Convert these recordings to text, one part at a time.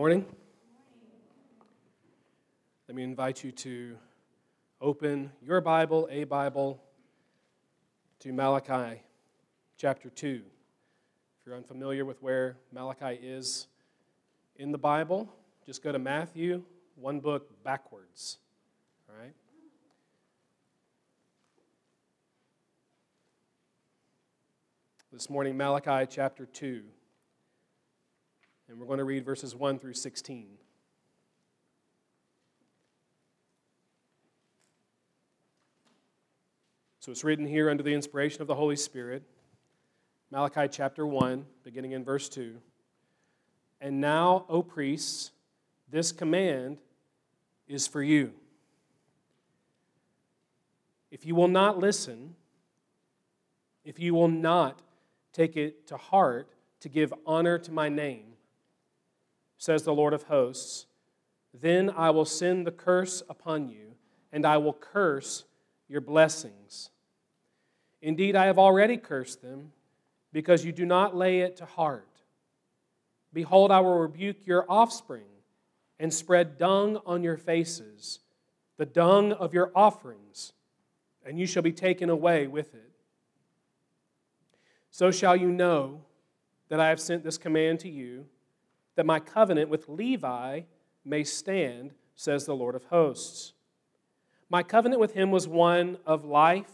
Morning. Let me invite you to open your Bible, a Bible, to Malachi chapter 2. If you're unfamiliar with where Malachi is in the Bible, just go to Matthew, one book backwards. All right? This morning, Malachi chapter 2. And we're going to read verses 1 through 16. So it's written here under the inspiration of the Holy Spirit. Malachi chapter 1, beginning in verse 2. And now, O priests, this command is for you. If you will not listen, if you will not take it to heart to give honor to my name, says the Lord of hosts, then I will send the curse upon you, and I will curse your blessings. Indeed, I have already cursed them because you do not lay it to heart. Behold, I will rebuke your offspring and spread dung on your faces, the dung of your offerings, and you shall be taken away with it. So shall you know that I have sent this command to you, that my covenant with Levi may stand, says the Lord of hosts. My covenant with him was one of life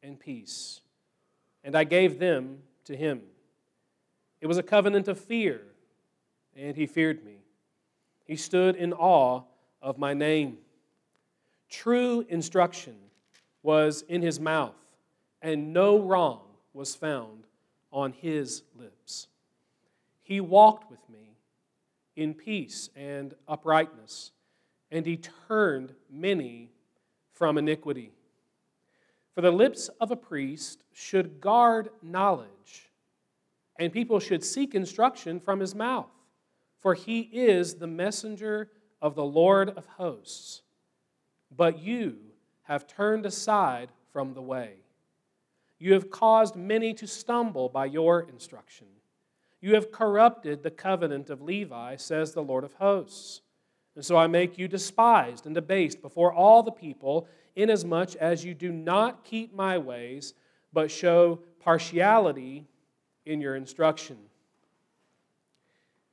and peace, and I gave them to him. It was a covenant of fear, and he feared me. He stood in awe of my name. True instruction was in his mouth, and no wrong was found on his lips. He walked with me in peace and uprightness, and he turned many from iniquity. For the lips of a priest should guard knowledge, and people should seek instruction from his mouth, for he is the messenger of the Lord of hosts. But you have turned aside from the way. You have caused many to stumble by your instruction. You have corrupted the covenant of Levi, says the Lord of hosts. And so I make you despised and debased before all the people inasmuch as you do not keep my ways, but show partiality in your instruction.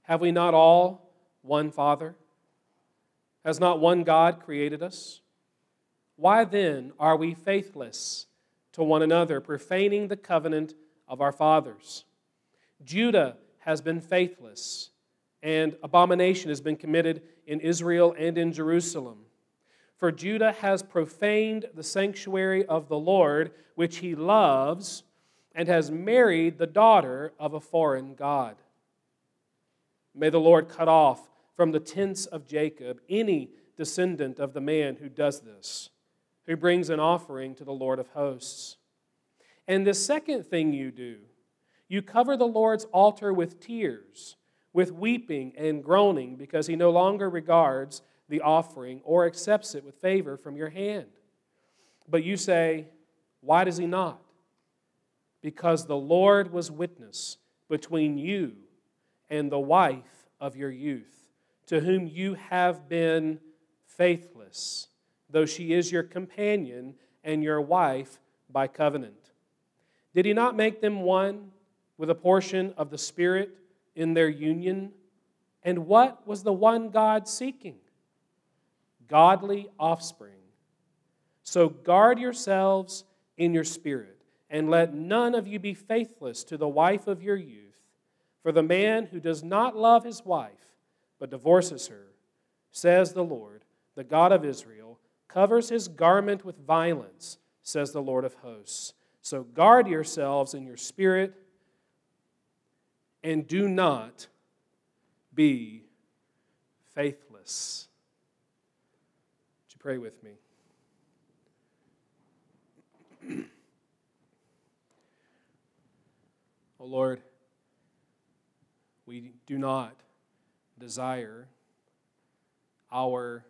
Have we not all one Father? Has not one God created us? Why then are we faithless to one another, profaning the covenant of our fathers? Judah has been faithless, and abomination has been committed in Israel and in Jerusalem. For Judah has profaned the sanctuary of the Lord, which he loves, and has married the daughter of a foreign God. May the Lord cut off from the tents of Jacob any descendant of the man who does this, who brings an offering to the Lord of hosts. And the second thing you do, you cover the Lord's altar with tears, with weeping and groaning, because he no longer regards the offering or accepts it with favor from your hand. But you say, Why does he not? Because the Lord was witness between you and the wife of your youth, to whom you have been faithless, though she is your companion and your wife by covenant. Did he not make them one with a portion of the Spirit in their union? And what was the one God seeking? godly offspring. So guard yourselves in your spirit, and let none of you be faithless to the wife of your youth. For the man who does not love his wife, but divorces her, says the Lord, the God of Israel, covers his garment with violence, says the Lord of hosts. So guard yourselves in your spirit, and do not be faithless. Would you pray with me? oh Lord, we do not desire our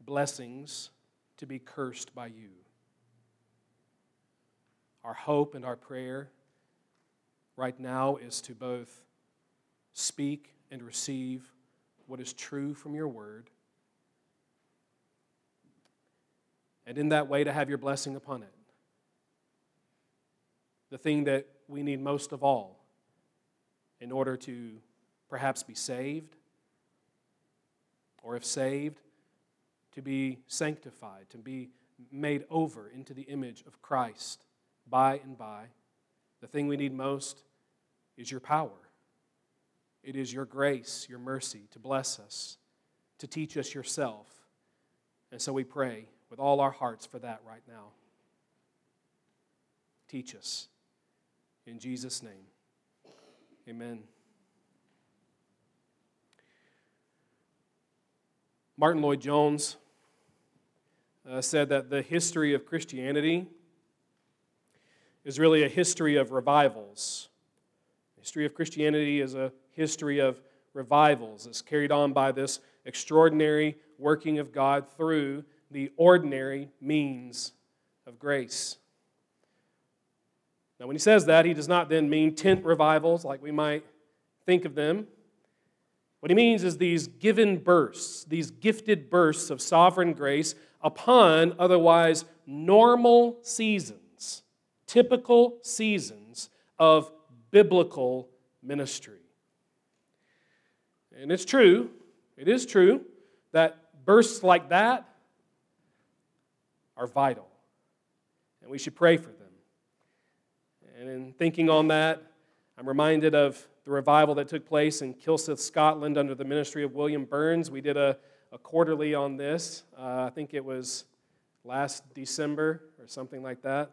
blessings to be cursed by you. Our hope and our prayer right now is to both speak and receive what is true from your word, and in that way to have your blessing upon it. The thing that we need most of all in order to perhaps be saved, or if saved, to be sanctified, to be made over into the image of Christ by and by. The thing we need most is your power. It is your grace, your mercy to bless us, to teach us yourself. And so we pray with all our hearts for that right now. Teach us. In Jesus' name, amen. Martyn Lloyd-Jones uh, said that the history of Christianity is really a history of revivals. The history of Christianity is a history of revivals. It's carried on by this extraordinary working of God through the ordinary means of grace. Now, when he says that, he does not then mean tent revivals like we might think of them. What he means is these given bursts, these gifted bursts of sovereign grace upon otherwise normal seasons, typical seasons of biblical ministry. And it's true, it is true, that bursts like that are vital. And we should pray for them. And in thinking on that, I'm reminded of the revival that took place in Kilsyth, Scotland, under the ministry of William Burns. We did a, a quarterly on this. Uh, I think it was last December or something like that.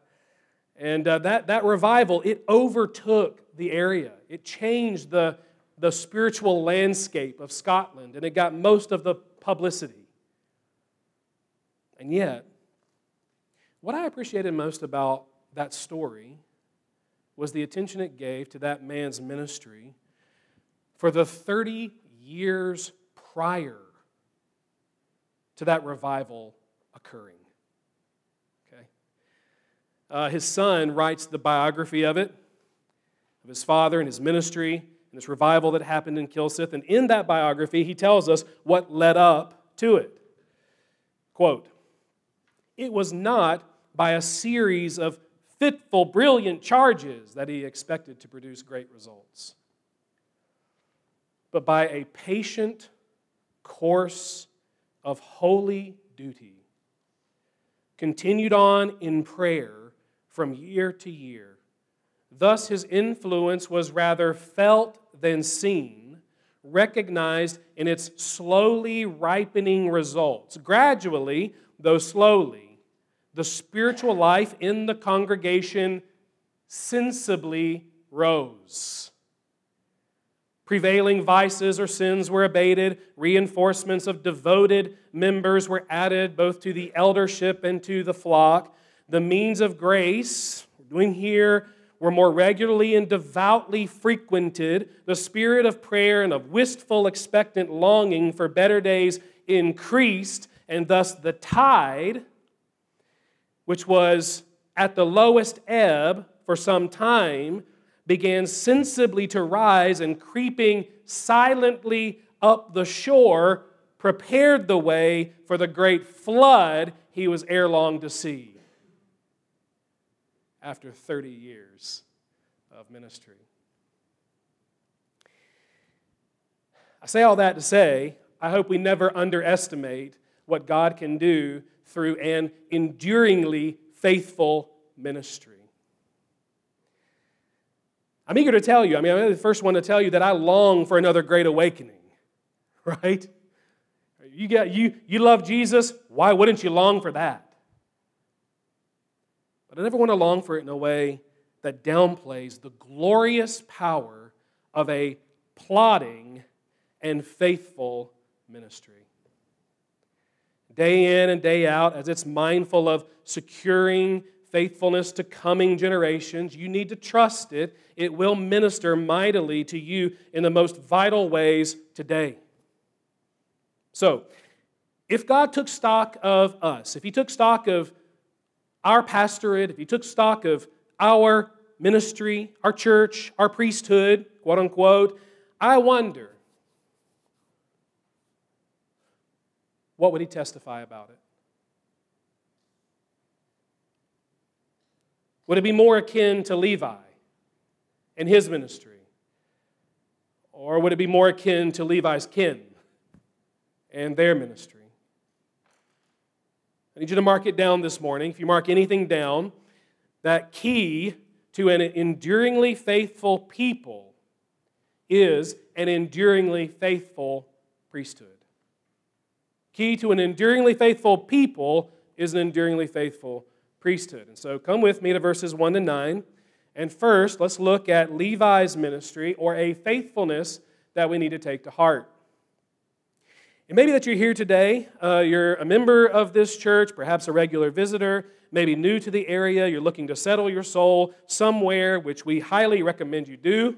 And uh, that, that revival, it overtook the area. It changed the, the spiritual landscape of Scotland, and it got most of the publicity. And yet, what I appreciated most about that story was the attention it gave to that man's ministry for the 30 years prior to that revival occurring. Uh, his son writes the biography of it, of his father and his ministry and this revival that happened in Kilsyth. And in that biography, he tells us what led up to it. Quote, it was not by a series of fitful, brilliant charges that he expected to produce great results, but by a patient course of holy duty, continued on in prayer from year to year. Thus, his influence was rather felt than seen, recognized in its slowly ripening results. Gradually, though slowly, the spiritual life in the congregation sensibly rose. Prevailing vices or sins were abated. Reinforcements of devoted members were added both to the eldership and to the flock. The means of grace, we're doing here were more regularly and devoutly frequented, the spirit of prayer and of wistful, expectant longing for better days increased, and thus the tide, which was at the lowest ebb for some time, began sensibly to rise and creeping silently up the shore prepared the way for the great flood he was ere long to see after 30 years of ministry. I say all that to say, I hope we never underestimate what God can do through an enduringly faithful ministry. I'm eager to tell you, I mean, I'm the first one to tell you that I long for another great awakening, right? You, got, you, you love Jesus, why wouldn't you long for that? But I never want to long for it in a way that downplays the glorious power of a plodding and faithful ministry. Day in and day out, as it's mindful of securing faithfulness to coming generations, you need to trust it. It will minister mightily to you in the most vital ways today. So, if God took stock of us, if He took stock of our pastorate, if He took stock of our ministry, our church, our priesthood, quote unquote, I wonder what would He testify about it? Would it be more akin to Levi and his ministry? Or would it be more akin to Levi's kin and their ministry? Need you to mark it down this morning. If you mark anything down, that key to an enduringly faithful people is an enduringly faithful priesthood. Key to an enduringly faithful people is an enduringly faithful priesthood. And so come with me to verses 1 to 9. And first, let's look at Levi's ministry or a faithfulness that we need to take to heart. It may be that you're here today, uh, you're a member of this church, perhaps a regular visitor, maybe new to the area, you're looking to settle your soul somewhere, which we highly recommend you do.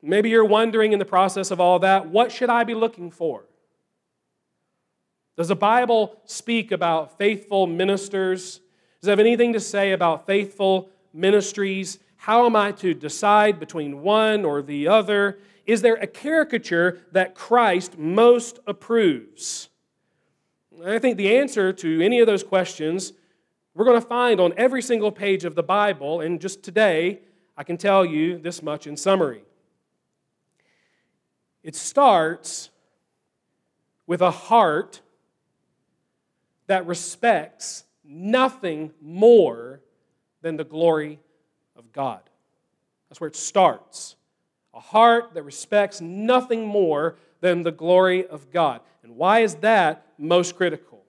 Maybe you're wondering in the process of all that, what should I be looking for? Does the Bible speak about faithful ministers? Does it have anything to say about faithful ministries? How am I to decide between one or the other? Is there a caricature that Christ most approves? I think the answer to any of those questions we're going to find on every single page of the Bible, and just today, I can tell you this much in summary. It starts with a heart that respects nothing more than the glory of God. That's where it starts a heart that respects nothing more than the glory of God. And why is that most critical?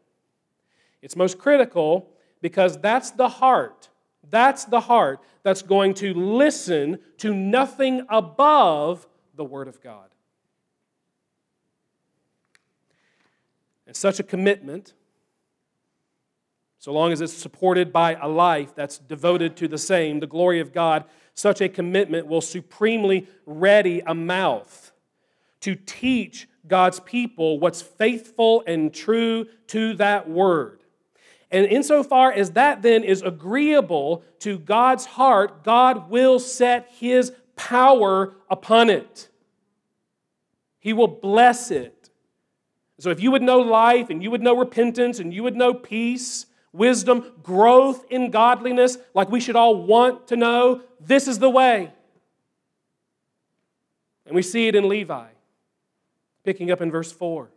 It's most critical because that's the heart. That's the heart that's going to listen to nothing above the Word of God. And such a commitment, so long as it's supported by a life that's devoted to the same, the glory of God, such a commitment will supremely ready a mouth to teach God's people what's faithful and true to that word. And insofar as that then is agreeable to God's heart, God will set his power upon it. He will bless it. So if you would know life and you would know repentance and you would know peace wisdom, growth in godliness, like we should all want to know, this is the way. And we see it in Levi, picking up in verse 4.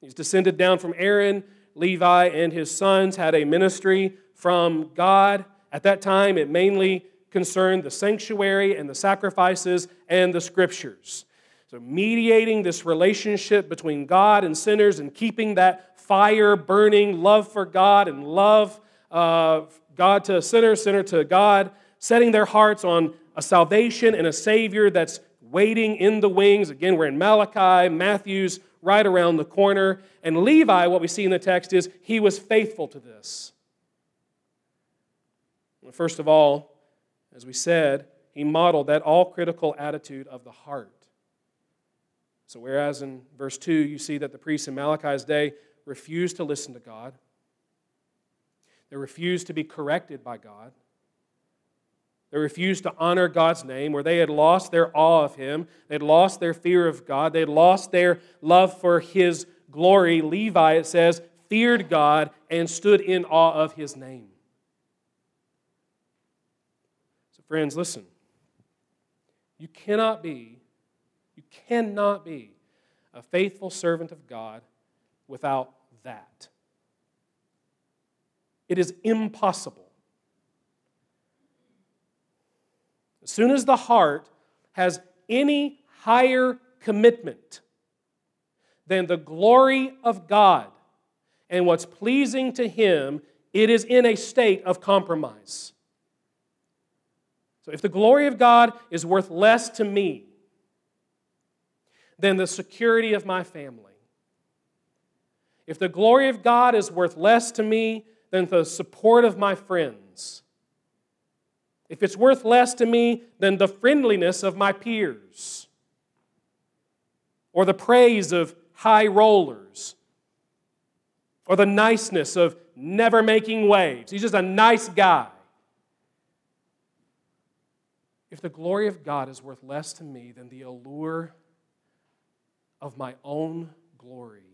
He's descended down from Aaron. Levi and his sons had a ministry from God. At that time, it mainly concerned the sanctuary and the sacrifices and the scriptures. So, mediating this relationship between God and sinners and keeping that fire burning love for God and love uh, God to sinner, sinner to God, setting their hearts on a salvation and a Savior that's waiting in the wings. Again, we're in Malachi, Matthew's right around the corner. And Levi, what we see in the text is he was faithful to this. First of all, as we said, he modeled that all critical attitude of the heart. So, whereas in verse 2, you see that the priests in Malachi's day refused to listen to God, they refused to be corrected by God, they refused to honor God's name, where they had lost their awe of Him, they had lost their fear of God, they had lost their love for His glory. Levi, it says, feared God and stood in awe of His name. So, friends, listen. You cannot be you cannot be a faithful servant of God without that. It is impossible. As soon as the heart has any higher commitment than the glory of God and what's pleasing to Him, it is in a state of compromise. So if the glory of God is worth less to me than the security of my family, if the glory of God is worth less to me than the support of my friends, if it's worth less to me than the friendliness of my peers, or the praise of high rollers, or the niceness of never making waves. He's just a nice guy. If the glory of God is worth less to me than the allure of my own glory,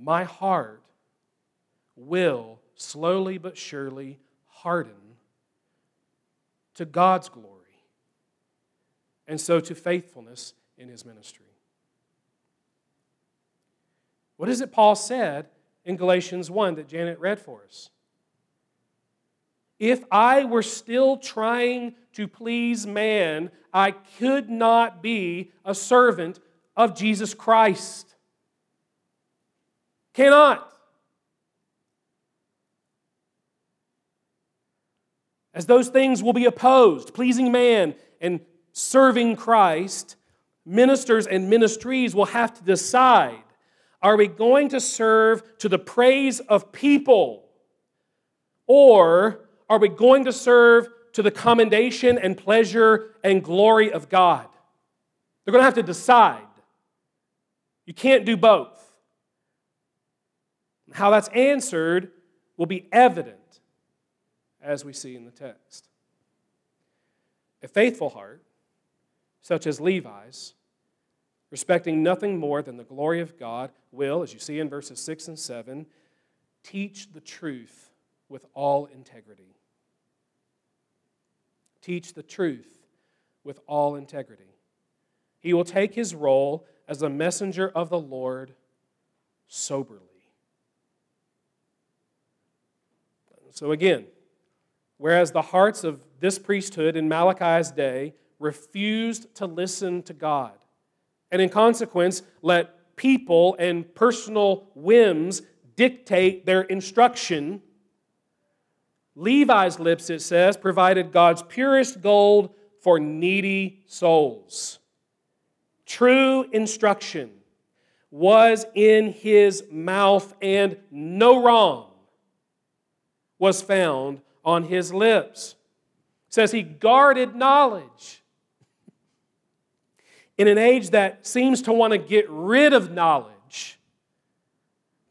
my heart will slowly but surely harden to God's glory and so to faithfulness in his ministry. What is it Paul said in Galatians 1 that Janet read for us? If I were still trying to please man, I could not be a servant of Jesus Christ. Cannot. As those things will be opposed, pleasing man and serving Christ, ministers and ministries will have to decide are we going to serve to the praise of people? Or are we going to serve to the commendation and pleasure and glory of God? They're going to have to decide. You can't do both. How that's answered will be evident as we see in the text. A faithful heart, such as Levi's, respecting nothing more than the glory of God, will, as you see in verses 6 and 7, teach the truth with all integrity. Teach the truth with all integrity. He will take his role as a messenger of the Lord soberly. So, again, whereas the hearts of this priesthood in Malachi's day refused to listen to God, and in consequence, let people and personal whims dictate their instruction. Levi's lips, it says, provided God's purest gold for needy souls. True instruction was in his mouth, and no wrong was found on his lips. It says he guarded knowledge in an age that seems to want to get rid of knowledge,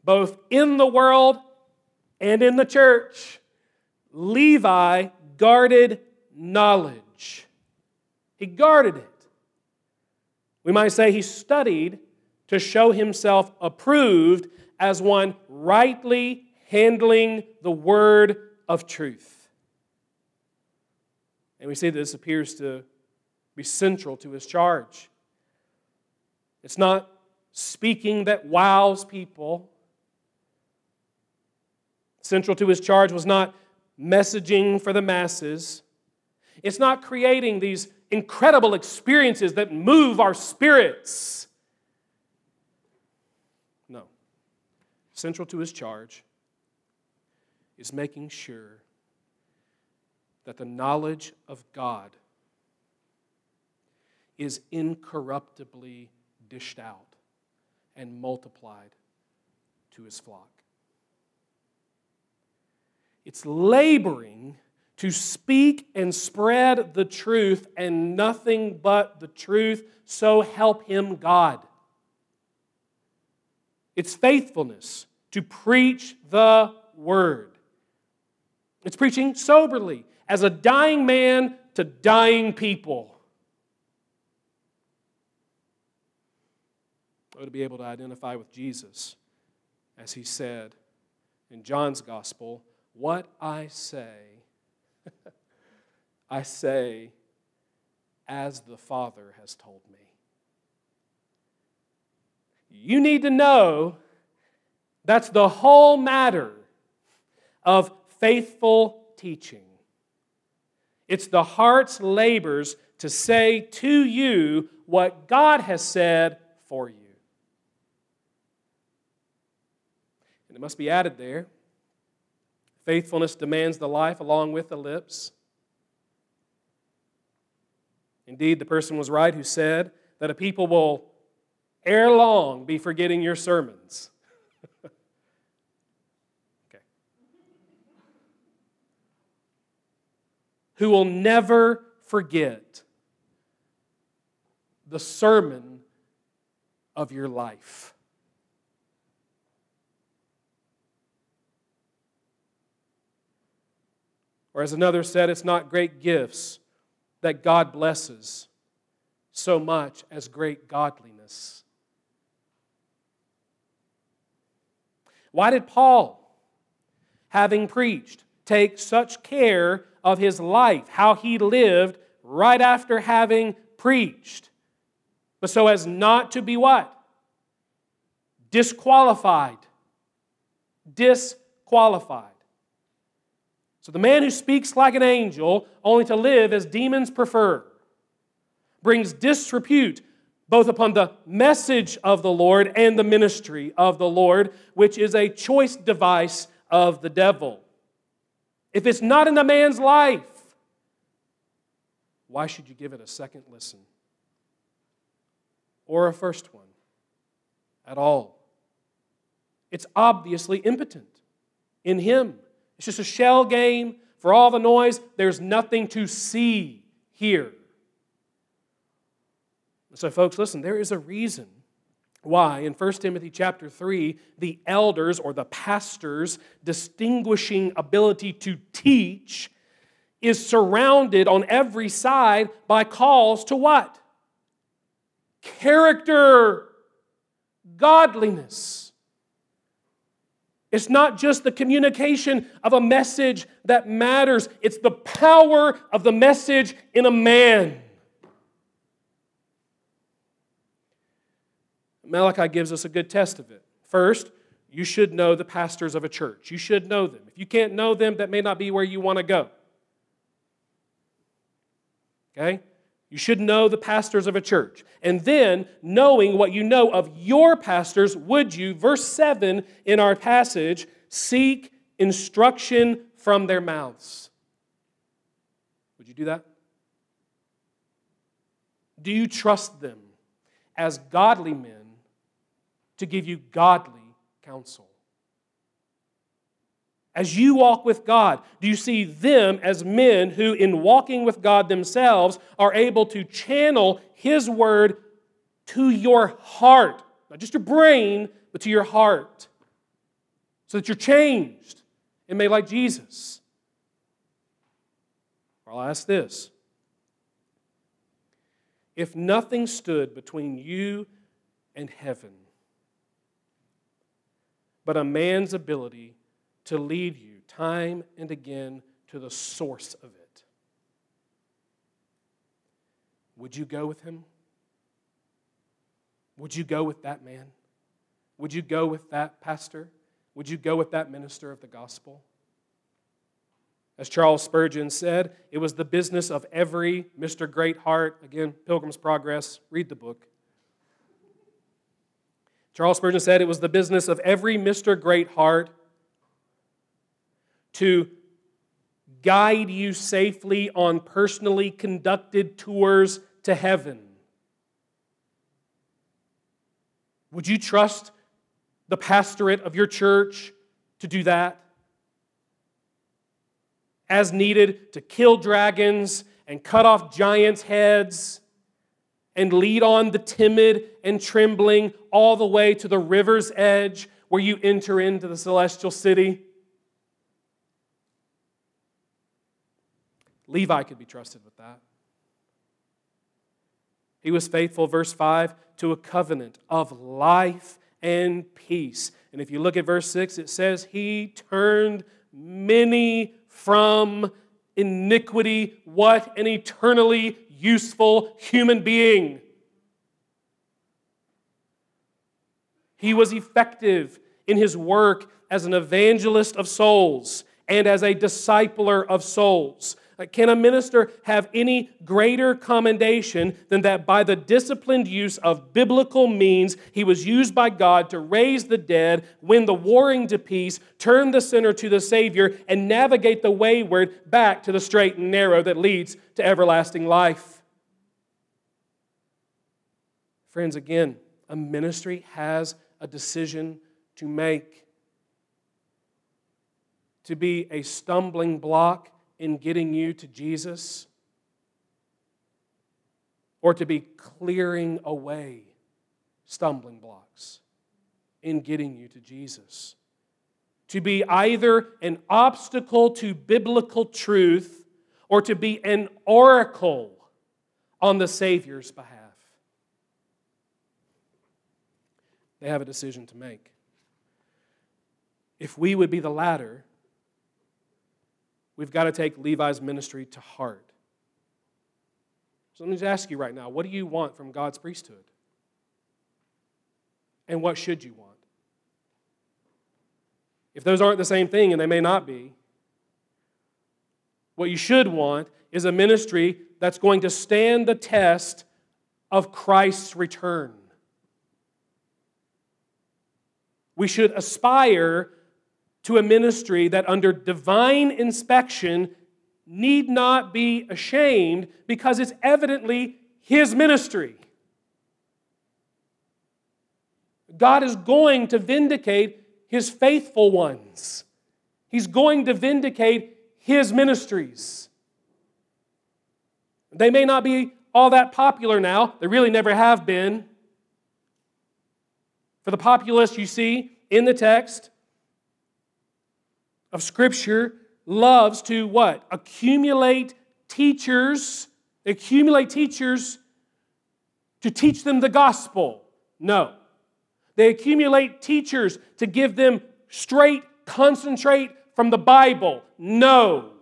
both in the world and in the church, Levi guarded knowledge. He guarded it. We might say he studied to show himself approved as one rightly handling the word of truth. And we see that this appears to be central to his charge. It's not speaking that wows people. Central to his charge was not messaging for the masses. It's not creating these incredible experiences that move our spirits. No. Central to his charge is making sure that the knowledge of God is incorruptibly dished out and multiplied to his flock. It's laboring to speak and spread the truth and nothing but the truth, so help him God. It's faithfulness to preach the word. It's preaching soberly as a dying man to dying people. Oh, to be able to identify with Jesus as he said in John's gospel, What I say, I say as the Father has told me. You need to know that's the whole matter of faithful teaching. It's the heart's labors to say to you what God has said for you. And it must be added there faithfulness demands the life along with the lips. Indeed, the person was right who said that a people will ere long be forgetting your sermons. Who will never forget the sermon of your life. Or, as another said, it's not great gifts that God blesses so much as great godliness. Why did Paul, having preached, take such care of his life, how he lived right after having preached? But so as not to be what? Disqualified. Disqualified. So the man who speaks like an angel, only to live as demons prefer, brings disrepute both upon the message of the Lord and the ministry of the Lord, which is a choice device of the devil. If it's not in the man's life, why should you give it a second listen? Or a first one at all? It's obviously impotent in him. It's just a shell game. For all the noise, there's nothing to see here. So, folks, listen, there is a reason why in 1 Timothy chapter 3, the elders or the pastors' distinguishing ability to teach is surrounded on every side by calls to what? Character, godliness. It's not just the communication of a message that matters, it's the power of the message in a man. Malachi gives us a good test of it. First, you should know the pastors of a church. You should know them. If you can't know them, that may not be where you want to go. Okay? You should know the pastors of a church. And then, knowing what you know of your pastors, would you, verse 7 in our passage, seek instruction from their mouths? Would you do that? Do you trust them as godly men to give you godly counsel? As you walk with God, do you see them as men who, in walking with God themselves, are able to channel His word to your heart? Not just your brain, but to your heart. So that you're changed and made like Jesus. I'll ask this If nothing stood between you and heaven, but a man's ability to lead you time and again to the source of it. Would you go with him? Would you go with that man? Would you go with that pastor? Would you go with that minister of the gospel? As Charles Spurgeon said, it was the business of every Mr. Greatheart. Again, Pilgrim's Progress, read the book. Charles Spurgeon said it was the business of every Mr. Greatheart to guide you safely on personally conducted tours to heaven. Would you trust the pastorate of your church to do that? As needed to kill dragons and cut off giants' heads and lead on the timid and trembling all the way to the river's edge where you enter into the celestial city? Levi could be trusted with that. He was faithful, verse 5, to a covenant of life and peace. And if you look at verse 6, it says, He turned many from iniquity. What an eternally useful human being! He was effective in his work as an evangelist of souls and as a discipler of souls. Can a minister have any greater commendation than that by the disciplined use of biblical means, he was used by God to raise the dead, win the warring to peace, turn the sinner to the Savior, and navigate the wayward back to the straight and narrow that leads to everlasting life? Friends, again, a ministry has a decision to make. To be a stumbling block in getting you to Jesus, or to be clearing away stumbling blocks in getting you to Jesus. To be either an obstacle to biblical truth or to be an oracle on the Savior's behalf. They have a decision to make. If we would be the latter, we've got to take Levi's ministry to heart. So let me just ask you right now what do you want from God's priesthood? And what should you want? If those aren't the same thing, and they may not be, what you should want is a ministry that's going to stand the test of Christ's return. We should aspire to a ministry that, under divine inspection, need not be ashamed because it's evidently His ministry. God is going to vindicate His faithful ones, He's going to vindicate His ministries. They may not be all that popular now, they really never have been. For the populace, you see in the text of Scripture, loves to what? Accumulate teachers, accumulate teachers to teach them the gospel. No. They accumulate teachers to give them straight concentrate from the Bible. No.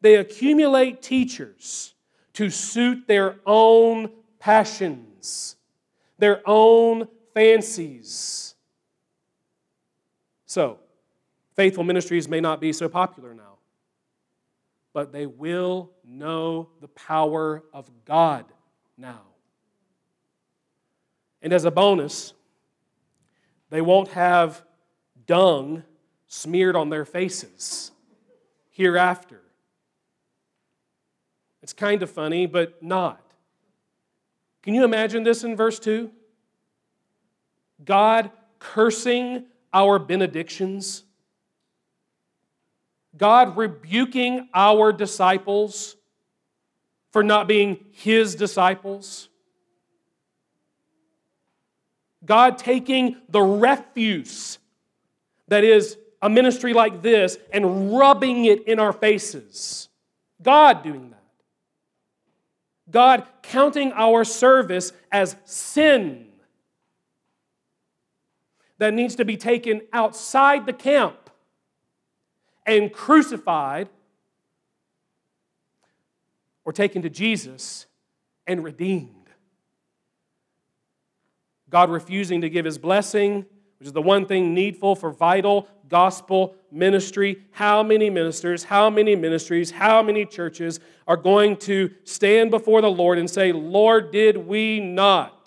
They accumulate teachers to suit their own passions, their own fancies. So, faithful ministries may not be so popular now, but they will know the power of God now. And as a bonus, they won't have dung smeared on their faces hereafter. It's kind of funny, but not. Can you imagine this in verse 2? God cursing our benedictions, God rebuking our disciples for not being His disciples, God taking the refuse that is a ministry like this and rubbing it in our faces. God doing that. God counting our service as sin that needs to be taken outside the camp and crucified or taken to Jesus and redeemed. God refusing to give his blessing, which is the one thing needful for vital gospel ministry. How many ministers, how many ministries, how many churches are going to stand before the Lord and say, Lord, did we not?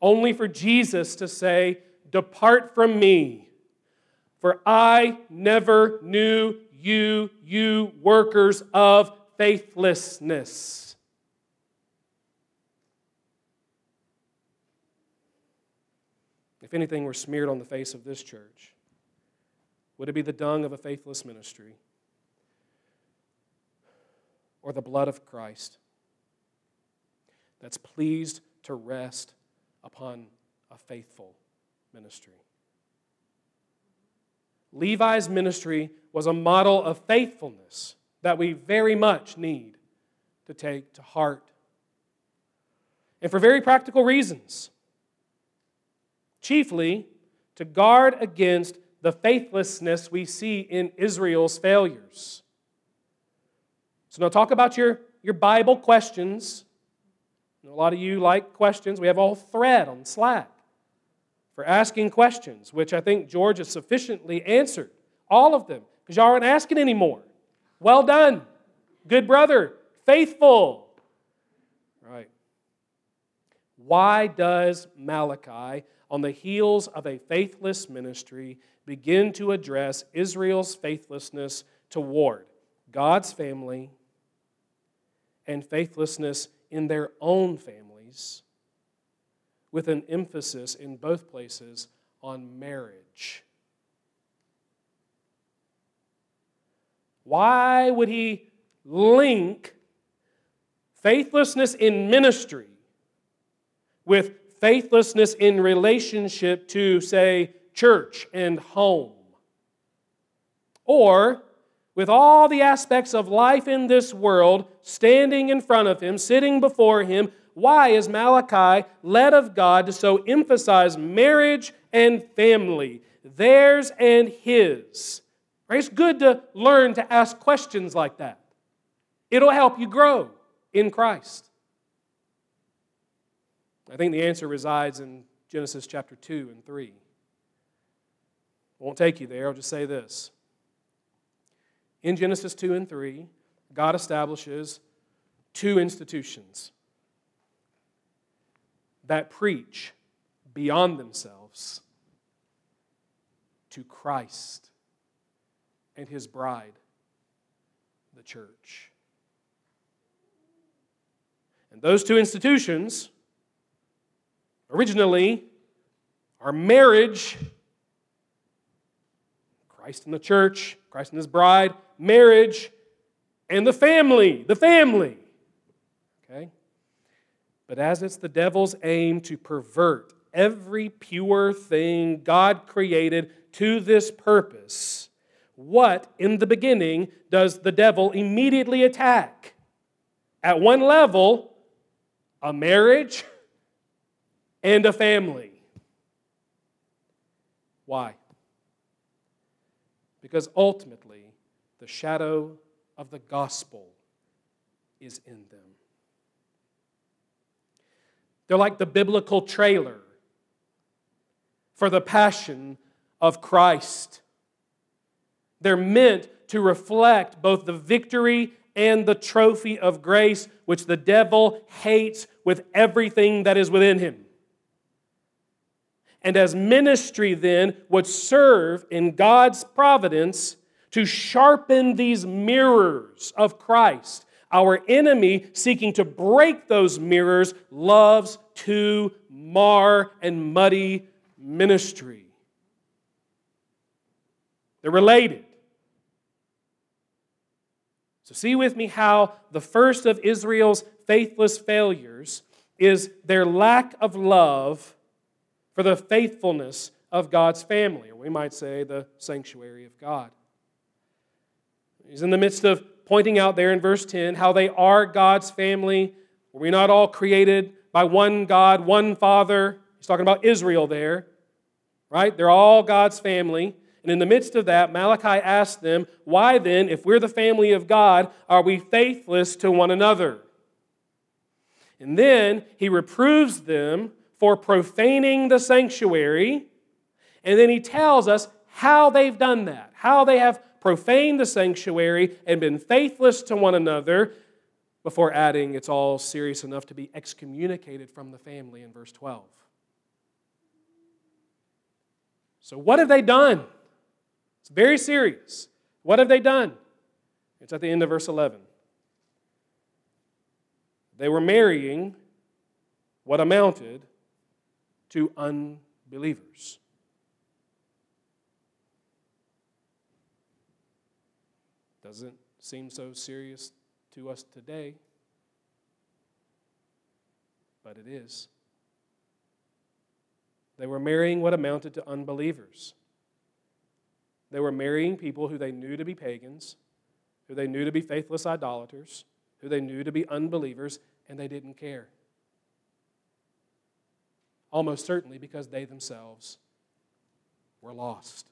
Only for Jesus to say, Depart from me, for I never knew you, you workers of faithlessness. If anything were smeared on the face of this church, would it be the dung of a faithless ministry or the blood of Christ that's pleased to rest upon a faithful ministry. Levi's ministry was a model of faithfulness that we very much need to take to heart. And for very practical reasons. Chiefly, to guard against the faithlessness we see in Israel's failures. So, now talk about your, your Bible questions a lot of you like questions. We have a whole thread on Slack for asking questions, which I think George has sufficiently answered. All of them, because y'all aren't asking anymore. Well done. Good brother. Faithful. Right. Why does Malachi, on the heels of a faithless ministry, begin to address Israel's faithlessness toward God's family and faithlessness in their own families, with an emphasis in both places on marriage. Why would he link faithlessness in ministry with faithlessness in relationship to, say, church and home? Or with all the aspects of life in this world standing in front of him, sitting before him, why is Malachi led of God to so emphasize marriage and family, theirs and his? It's good to learn to ask questions like that. It'll help you grow in Christ. I think the answer resides in Genesis chapter 2 and 3. I won't take you there, I'll just say this. In Genesis 2 and 3, God establishes two institutions that preach beyond themselves to Christ and his bride, the church. And those two institutions originally are marriage, Christ and the church, Christ and his bride, marriage, and the family, the family. Okay? But as it's the devil's aim to pervert every pure thing God created to this purpose, what in the beginning does the devil immediately attack? At one level, a marriage and a family. Why? Because ultimately, the shadow of the gospel is in them. They're like the biblical trailer for the passion of Christ. They're meant to reflect both the victory and the trophy of grace, which the devil hates with everything that is within him. And as ministry then would serve in God's providence to sharpen these mirrors of Christ. Our enemy, seeking to break those mirrors, loves to mar and muddy ministry. They're related. So, see with me how the first of Israel's faithless failures is their lack of love for the faithfulness of God's family, or we might say the sanctuary of God. He's in the midst of pointing out there in verse 10 how they are God's family. Were we not all created by one God, one Father? He's talking about Israel there, right? They're all God's family. And in the midst of that, Malachi asks them, Why then, if we're the family of God, are we faithless to one another? And then he reproves them for profaning the sanctuary. And then he tells us how they've done that, how they have profaned the sanctuary and been faithless to one another, before adding, it's all serious enough to be excommunicated from the family in verse 12. So, what have they done? It's very serious. What have they done? It's at the end of verse 11. They were marrying what amounted to unbelievers. Doesn't seem so serious to us today, but it is. They were marrying what amounted to unbelievers. They were marrying people who they knew to be pagans, who they knew to be faithless idolaters, who they knew to be unbelievers, and they didn't care. Almost certainly because they themselves were lost.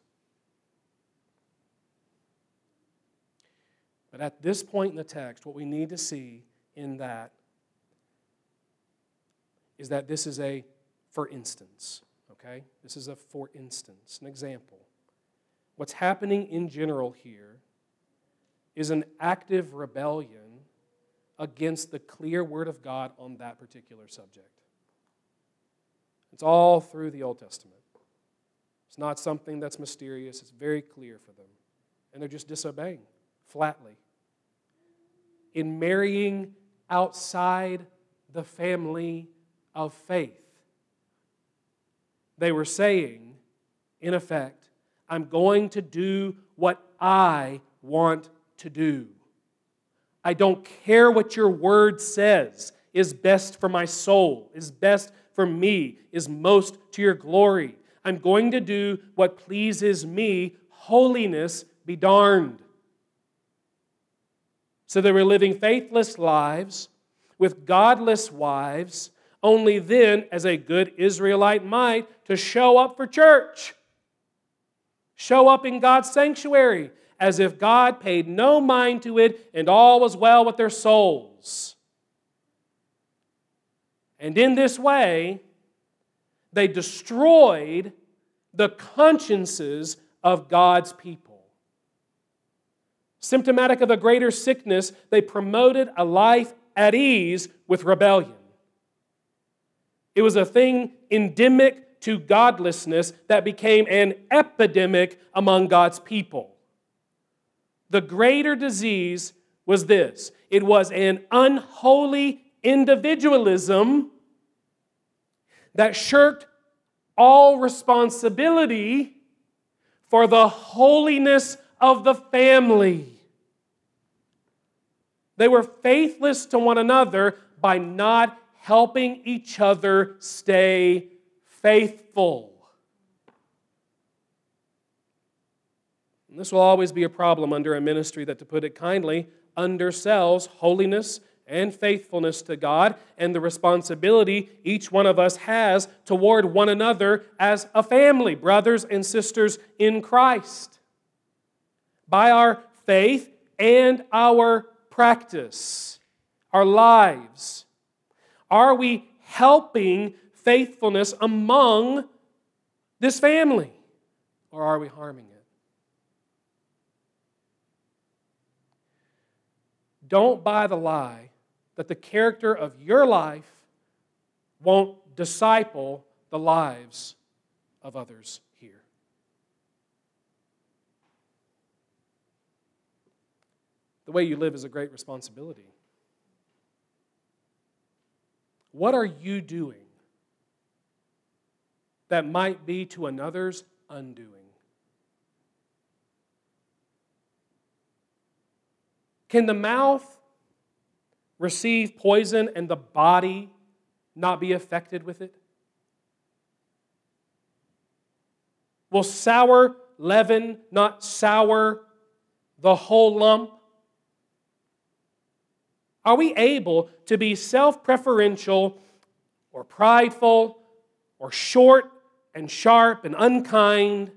But at this point in the text, what we need to see in that is that this is a for instance, okay? This is a for instance, an example. What's happening in general here is an active rebellion against the clear word of God on that particular subject. It's all through the Old Testament. It's not something that's mysterious, it's very clear for them. And they're just disobeying flatly. In marrying outside the family of faith. They were saying, in effect, I'm going to do what I want to do. I don't care what your word says is best for my soul, is best for me, is most to your glory. I'm going to do what pleases me. Holiness be darned. So they were living faithless lives with godless wives, only then, as a good Israelite might, to show up for church. Show up in God's sanctuary as if God paid no mind to it and all was well with their souls. And in this way, they destroyed the consciences of God's people. Symptomatic of a greater sickness, they promoted a life at ease with rebellion. It was a thing endemic to godlessness that became an epidemic among God's people. The greater disease was this it was an unholy individualism that shirked all responsibility for the holiness of the family. They were faithless to one another by not helping each other stay faithful. And this will always be a problem under a ministry that, to put it kindly, undersells holiness and faithfulness to God and the responsibility each one of us has toward one another as a family, brothers and sisters in Christ. By our faith and our practice, our lives, are we helping faithfulness among this family or are we harming it? Don't buy the lie that the character of your life won't disciple the lives of others here. The way you live is a great responsibility. What are you doing that might be to another's undoing? Can the mouth receive poison and the body not be affected with it? Will sour leaven not sour the whole lump? Are we able to be self preferential or prideful or short and sharp and unkind?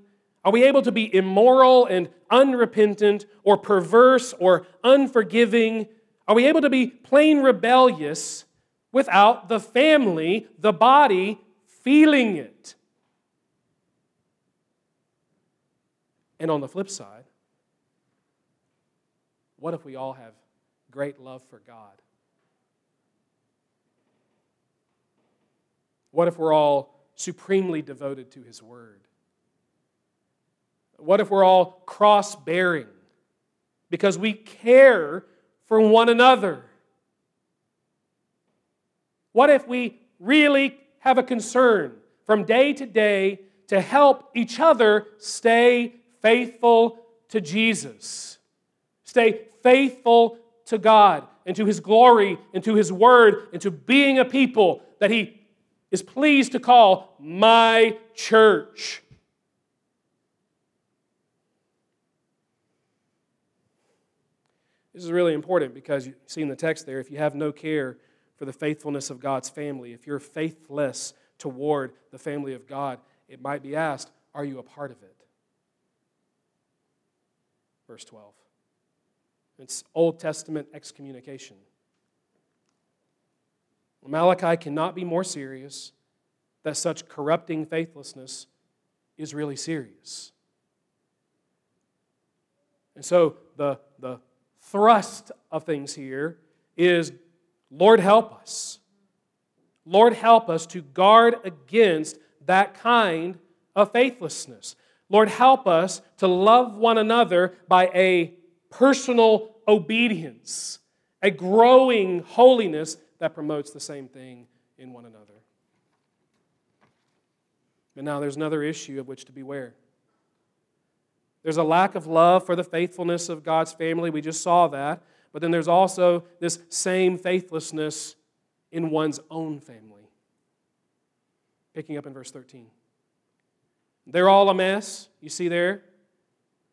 Are we able to be immoral and unrepentant or perverse or unforgiving are we able to be plain rebellious without the family, the body, feeling it? And on the flip side, what if we all have great love for God? What if we're all supremely devoted to His Word? What if we're all cross bearing because we care for one another? What if we really have a concern from day to day to help each other stay faithful to Jesus? Stay faithful to God and to His glory and to His word and to being a people that He is pleased to call my church. This is really important because you see in the text there, if you have no care for the faithfulness of God's family, if you're faithless toward the family of God, it might be asked, are you a part of it? Verse 12. It's Old Testament excommunication. Malachi cannot be more serious that such corrupting faithlessness is really serious. And so the, the thrust of things here is Lord, help us. Lord, help us to guard against that kind of faithlessness. Lord, help us to love one another by a personal obedience a growing holiness that promotes the same thing in one another. But now there's another issue of which to beware. There's a lack of love for the faithfulness of God's family. We just saw that. But then there's also this same faithlessness in one's own family. Picking up in verse 13. They're all a mess, you see there?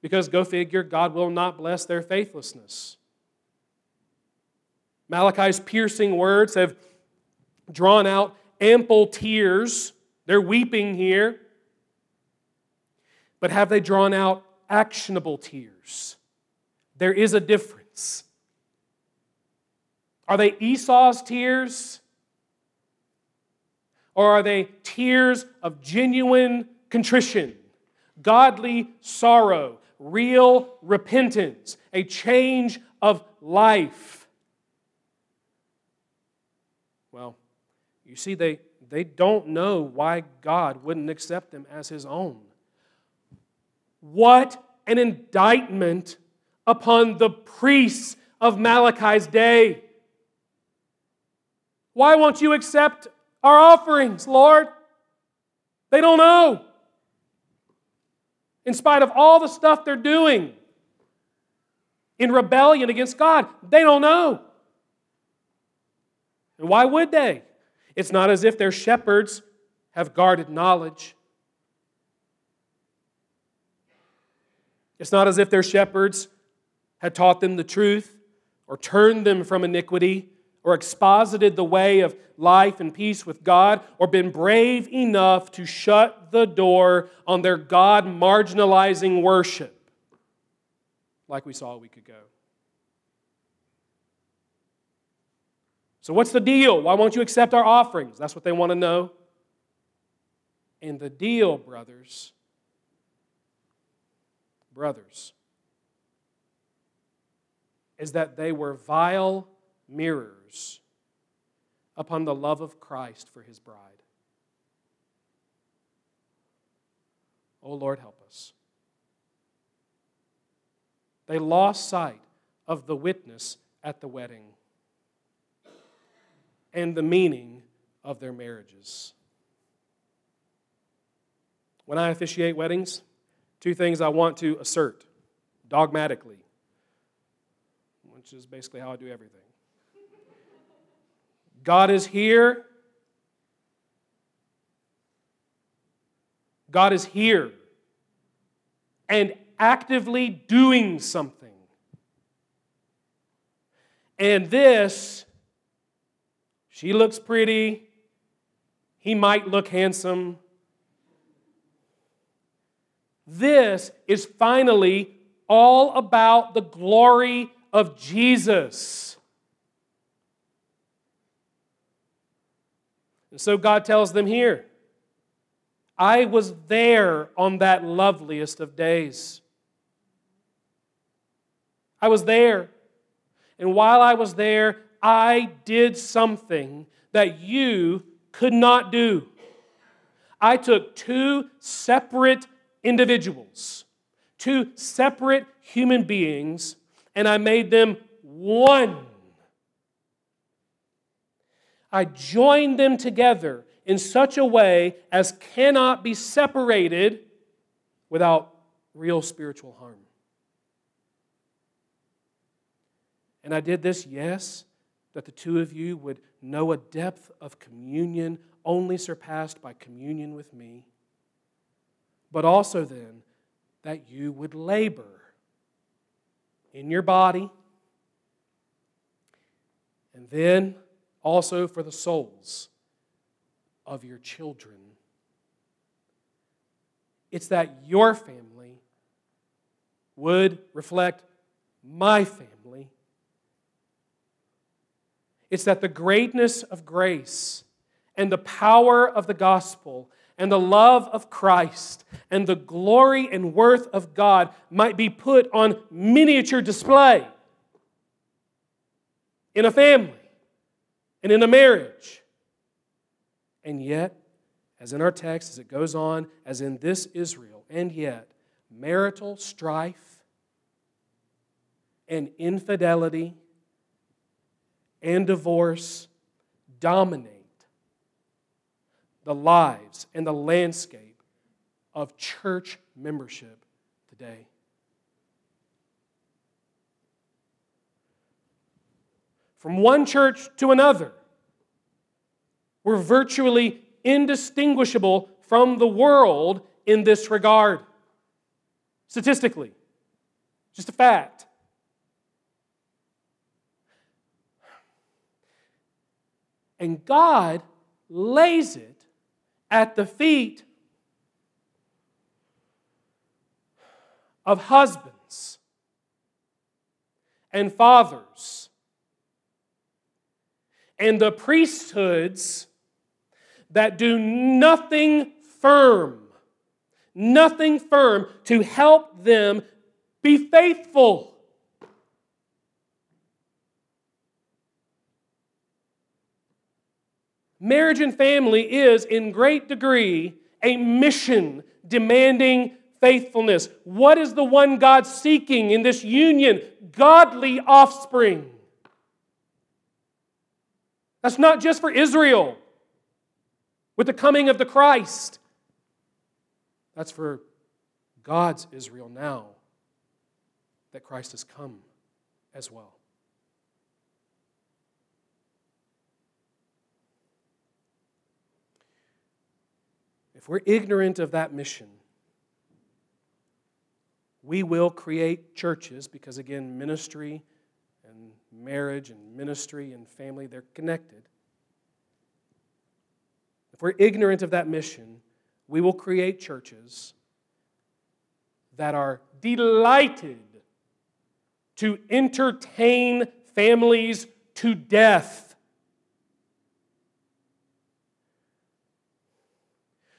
Because go figure, God will not bless their faithlessness. Malachi's piercing words have drawn out ample tears. They're weeping here. But have they drawn out actionable tears? There is a difference. Are they Esau's tears? Or are they tears of genuine contrition, godly sorrow, real repentance, a change of life? Well, you see, they, they don't know why God wouldn't accept them as his own. What an indictment upon the priests of Malachi's day. Why won't you accept our offerings, Lord? They don't know. In spite of all the stuff they're doing in rebellion against God, they don't know. And why would they? It's not as if their shepherds have guarded knowledge. It's not as if their shepherds had taught them the truth or turned them from iniquity or exposited the way of life and peace with God, or been brave enough to shut the door on their God marginalizing worship, like we saw a week ago. So, what's the deal? Why won't you accept our offerings? That's what they want to know. And the deal, brothers, brothers, is that they were vile mirrors upon the love of Christ for his bride. Oh Lord, help us. They lost sight of the witness at the wedding and the meaning of their marriages. When I officiate weddings, two things I want to assert dogmatically, which is basically how I do everything. God is here. God is here and actively doing something. And this, she looks pretty, he might look handsome. This is finally all about the glory of Jesus. And so God tells them here I was there on that loveliest of days. I was there. And while I was there, I did something that you could not do. I took two separate individuals, two separate human beings, and I made them one. I joined them together in such a way as cannot be separated without real spiritual harm. And I did this, yes, that the two of you would know a depth of communion only surpassed by communion with me, but also then that you would labor in your body and then also for the souls of your children. It's that your family would reflect my family. It's that the greatness of grace and the power of the gospel and the love of Christ and the glory and worth of God might be put on miniature display in a family and in a marriage. And yet, as in our text, as it goes on, as in this Israel, and yet, marital strife and infidelity and divorce dominate the lives and the landscape of church membership today. From one church to another, we're virtually indistinguishable from the world in this regard. Statistically, just a fact. And God lays it at the feet of husbands and fathers and the priesthoods that do nothing firm, nothing firm to help them be faithful. Marriage and family is, in great degree, a mission demanding faithfulness. What is the one God seeking in this union? Godly offspring. That's not just for Israel with the coming of the Christ, that's for God's Israel now that Christ has come as well. If we're ignorant of that mission, we will create churches because, again, ministry and marriage and ministry and family, they're connected. If we're ignorant of that mission, we will create churches that are delighted to entertain families to death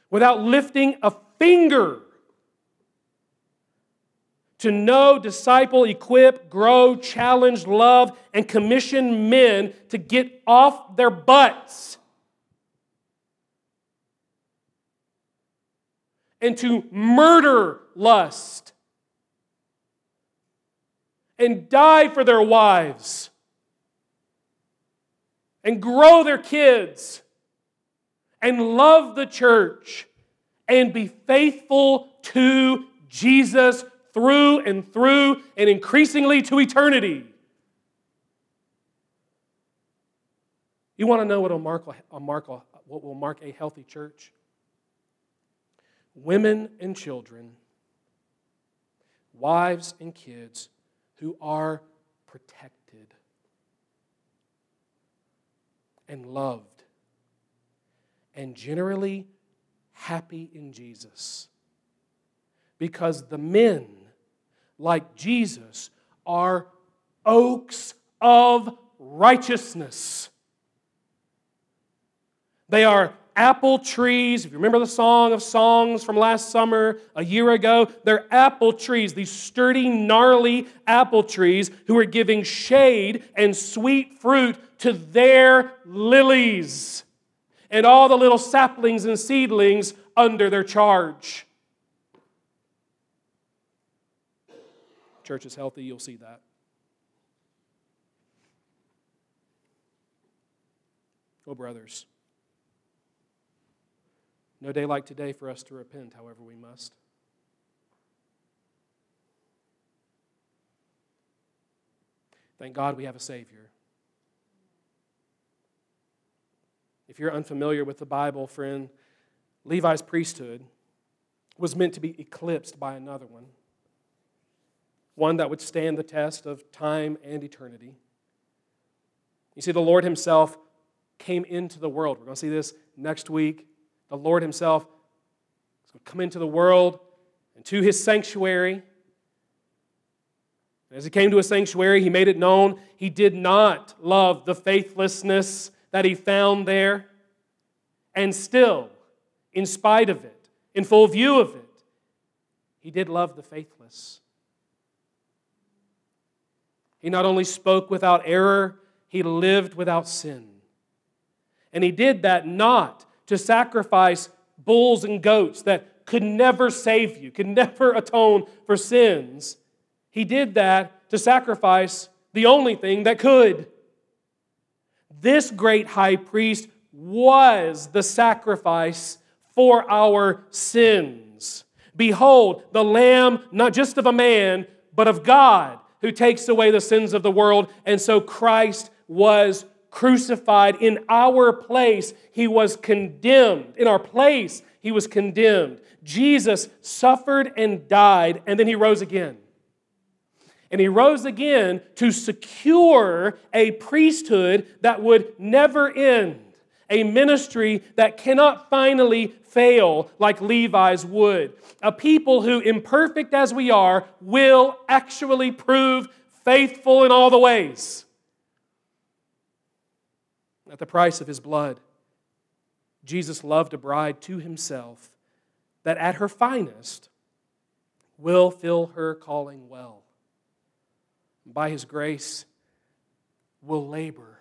without lifting a finger to know, disciple, equip, grow, challenge, love, and commission men to get off their butts and to murder lust and die for their wives and grow their kids and love the church and be faithful to Jesus through and through and increasingly to eternity. You want to know what will mark a, mark a, what will mark a healthy church? Women and children, wives and kids who are protected and loved and generally happy in Jesus. Because the men, like Jesus, are oaks of righteousness. They are apple trees. If you remember the Song of Songs from last summer, a year ago, they're apple trees, these sturdy, gnarly apple trees who are giving shade and sweet fruit to their lilies and all the little saplings and seedlings under their charge. Church is healthy, you'll see that. Oh, brothers. No day like today for us to repent, however, we must. Thank God we have a Savior. If you're unfamiliar with the Bible, friend, Levi's priesthood was meant to be eclipsed by another one, one that would stand the test of time and eternity. You see, the Lord Himself came into the world. We're going to see this next week. The Lord Himself is going to come into the world and to His sanctuary. As He came to His sanctuary, He made it known He did not love the faithlessness that he found there. And still, in spite of it, in full view of it, he did love the faithless. He not only spoke without error, he lived without sin. And he did that not to sacrifice bulls and goats that could never save you, could never atone for sins. He did that to sacrifice the only thing that could this great high priest was the sacrifice for our sins. Behold, the Lamb, not just of a man, but of God, who takes away the sins of the world. And so Christ was crucified in our place. He was condemned. In our place, he was condemned. Jesus suffered and died, and then he rose again. And he rose again to secure a priesthood that would never end, a ministry that cannot finally fail like Levi's would. A people who, imperfect as we are, will actually prove faithful in all the ways. At the price of his blood, Jesus loved a bride to himself that at her finest will fill her calling well by His grace, will labor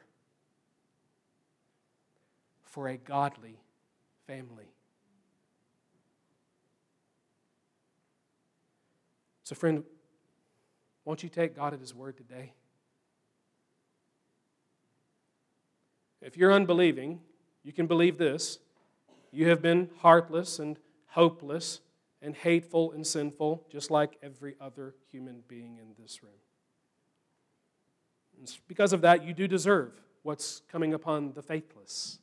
for a godly family. So, friend, won't you take God at His word today? If you're unbelieving, you can believe this. You have been heartless and hopeless and hateful and sinful, just like every other human being in this room. And because of that, you do deserve what's coming upon the faithless.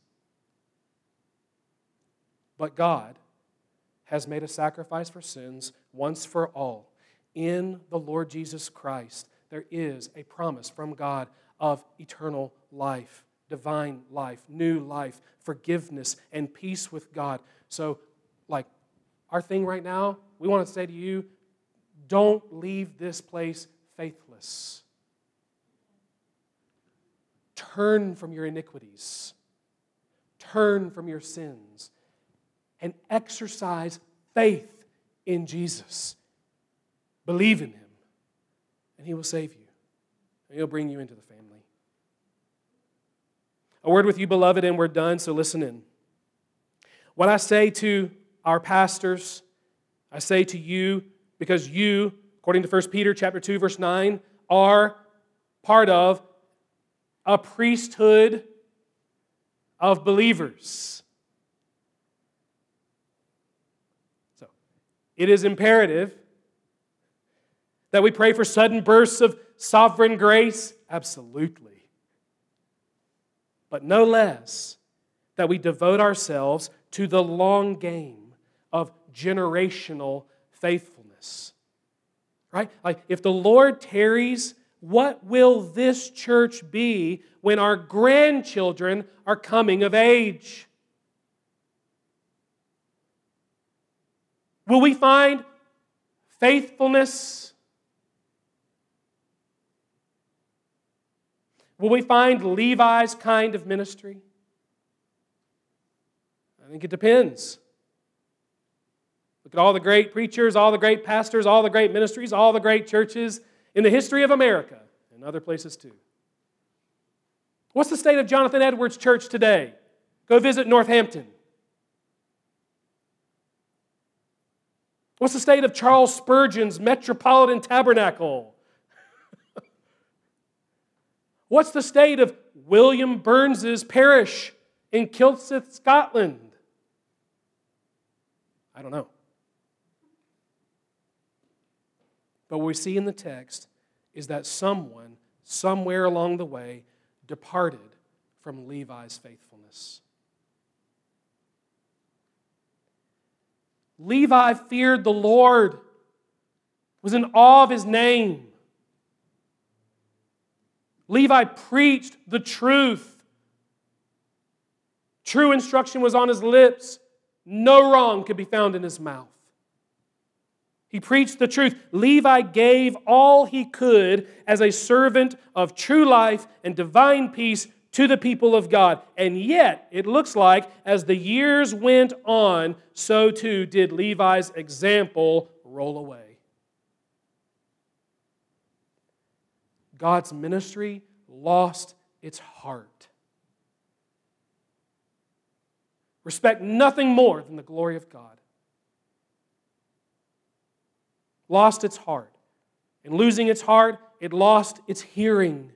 But God has made a sacrifice for sins once for all. In the Lord Jesus Christ, there is a promise from God of eternal life, divine life, new life, forgiveness, and peace with God. So, like our thing right now, we want to say to you don't leave this place faithless. Turn from your iniquities, turn from your sins, and exercise faith in Jesus. Believe in Him, and He will save you, and He'll bring you into the family. A word with you, beloved, and we're done, so listen in. What I say to our pastors, I say to you, because you, according to 1 Peter chapter 2, verse 9, are part of a priesthood of believers. So, it is imperative that we pray for sudden bursts of sovereign grace? Absolutely. But no less that we devote ourselves to the long game of generational faithfulness. Right? Like, if the Lord tarries, what will this church be when our grandchildren are coming of age? Will we find faithfulness? Will we find Levi's kind of ministry? I think it depends. Look at all the great preachers, all the great pastors, all the great ministries, all the great churches in the history of America and other places too. What's the state of Jonathan Edwards Church today? Go visit Northampton. What's the state of Charles Spurgeon's Metropolitan Tabernacle? What's the state of William Burns's parish in Kilsyth, Scotland? I don't know. But what we see in the text is that someone, somewhere along the way, departed from Levi's faithfulness. Levi feared the Lord, was in awe of his name. Levi preached the truth. True instruction was on his lips. No wrong could be found in his mouth. He preached the truth. Levi gave all he could as a servant of true life and divine peace to the people of God. And yet, it looks like as the years went on, so too did Levi's example roll away. God's ministry lost its heart. Respect nothing more than the glory of God lost its heart. And losing its heart, it lost its hearing.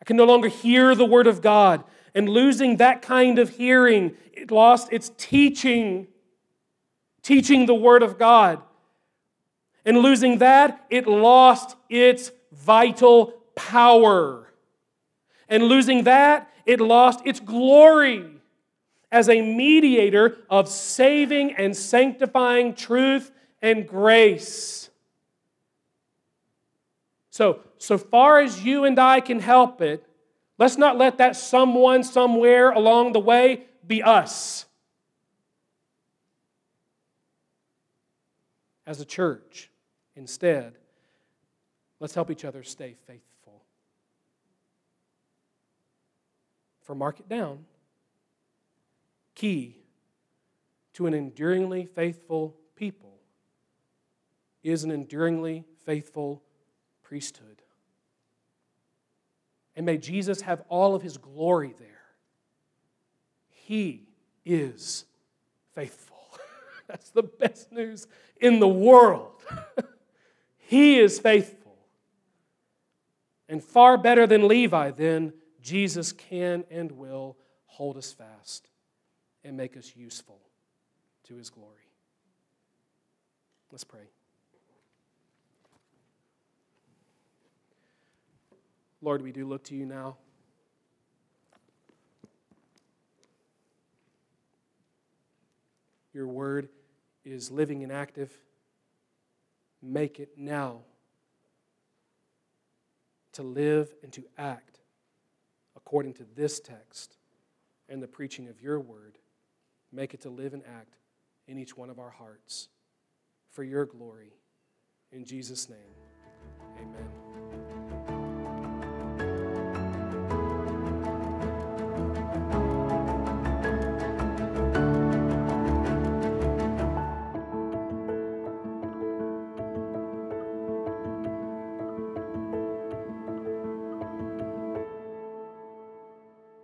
I can no longer hear the word of God. And losing that kind of hearing, it lost its teaching, teaching the Word of God. And losing that, it lost its vital power. And losing that, it lost its glory as a mediator of saving and sanctifying truth and grace. So, so far as you and I can help it, let's not let that someone somewhere along the way be us. As a church, instead, let's help each other stay faithful. For mark it down, key to an enduringly faithful people is an enduringly faithful priesthood. And may Jesus have all of his glory there. He is faithful. That's the best news in the world. he is faithful. And far better than Levi, then, Jesus can and will hold us fast and make us useful to his glory. Let's pray. Lord, we do look to you now. Your word is living and active. Make it now to live and to act according to this text and the preaching of your word. Make it to live and act in each one of our hearts for your glory. In Jesus' name, amen.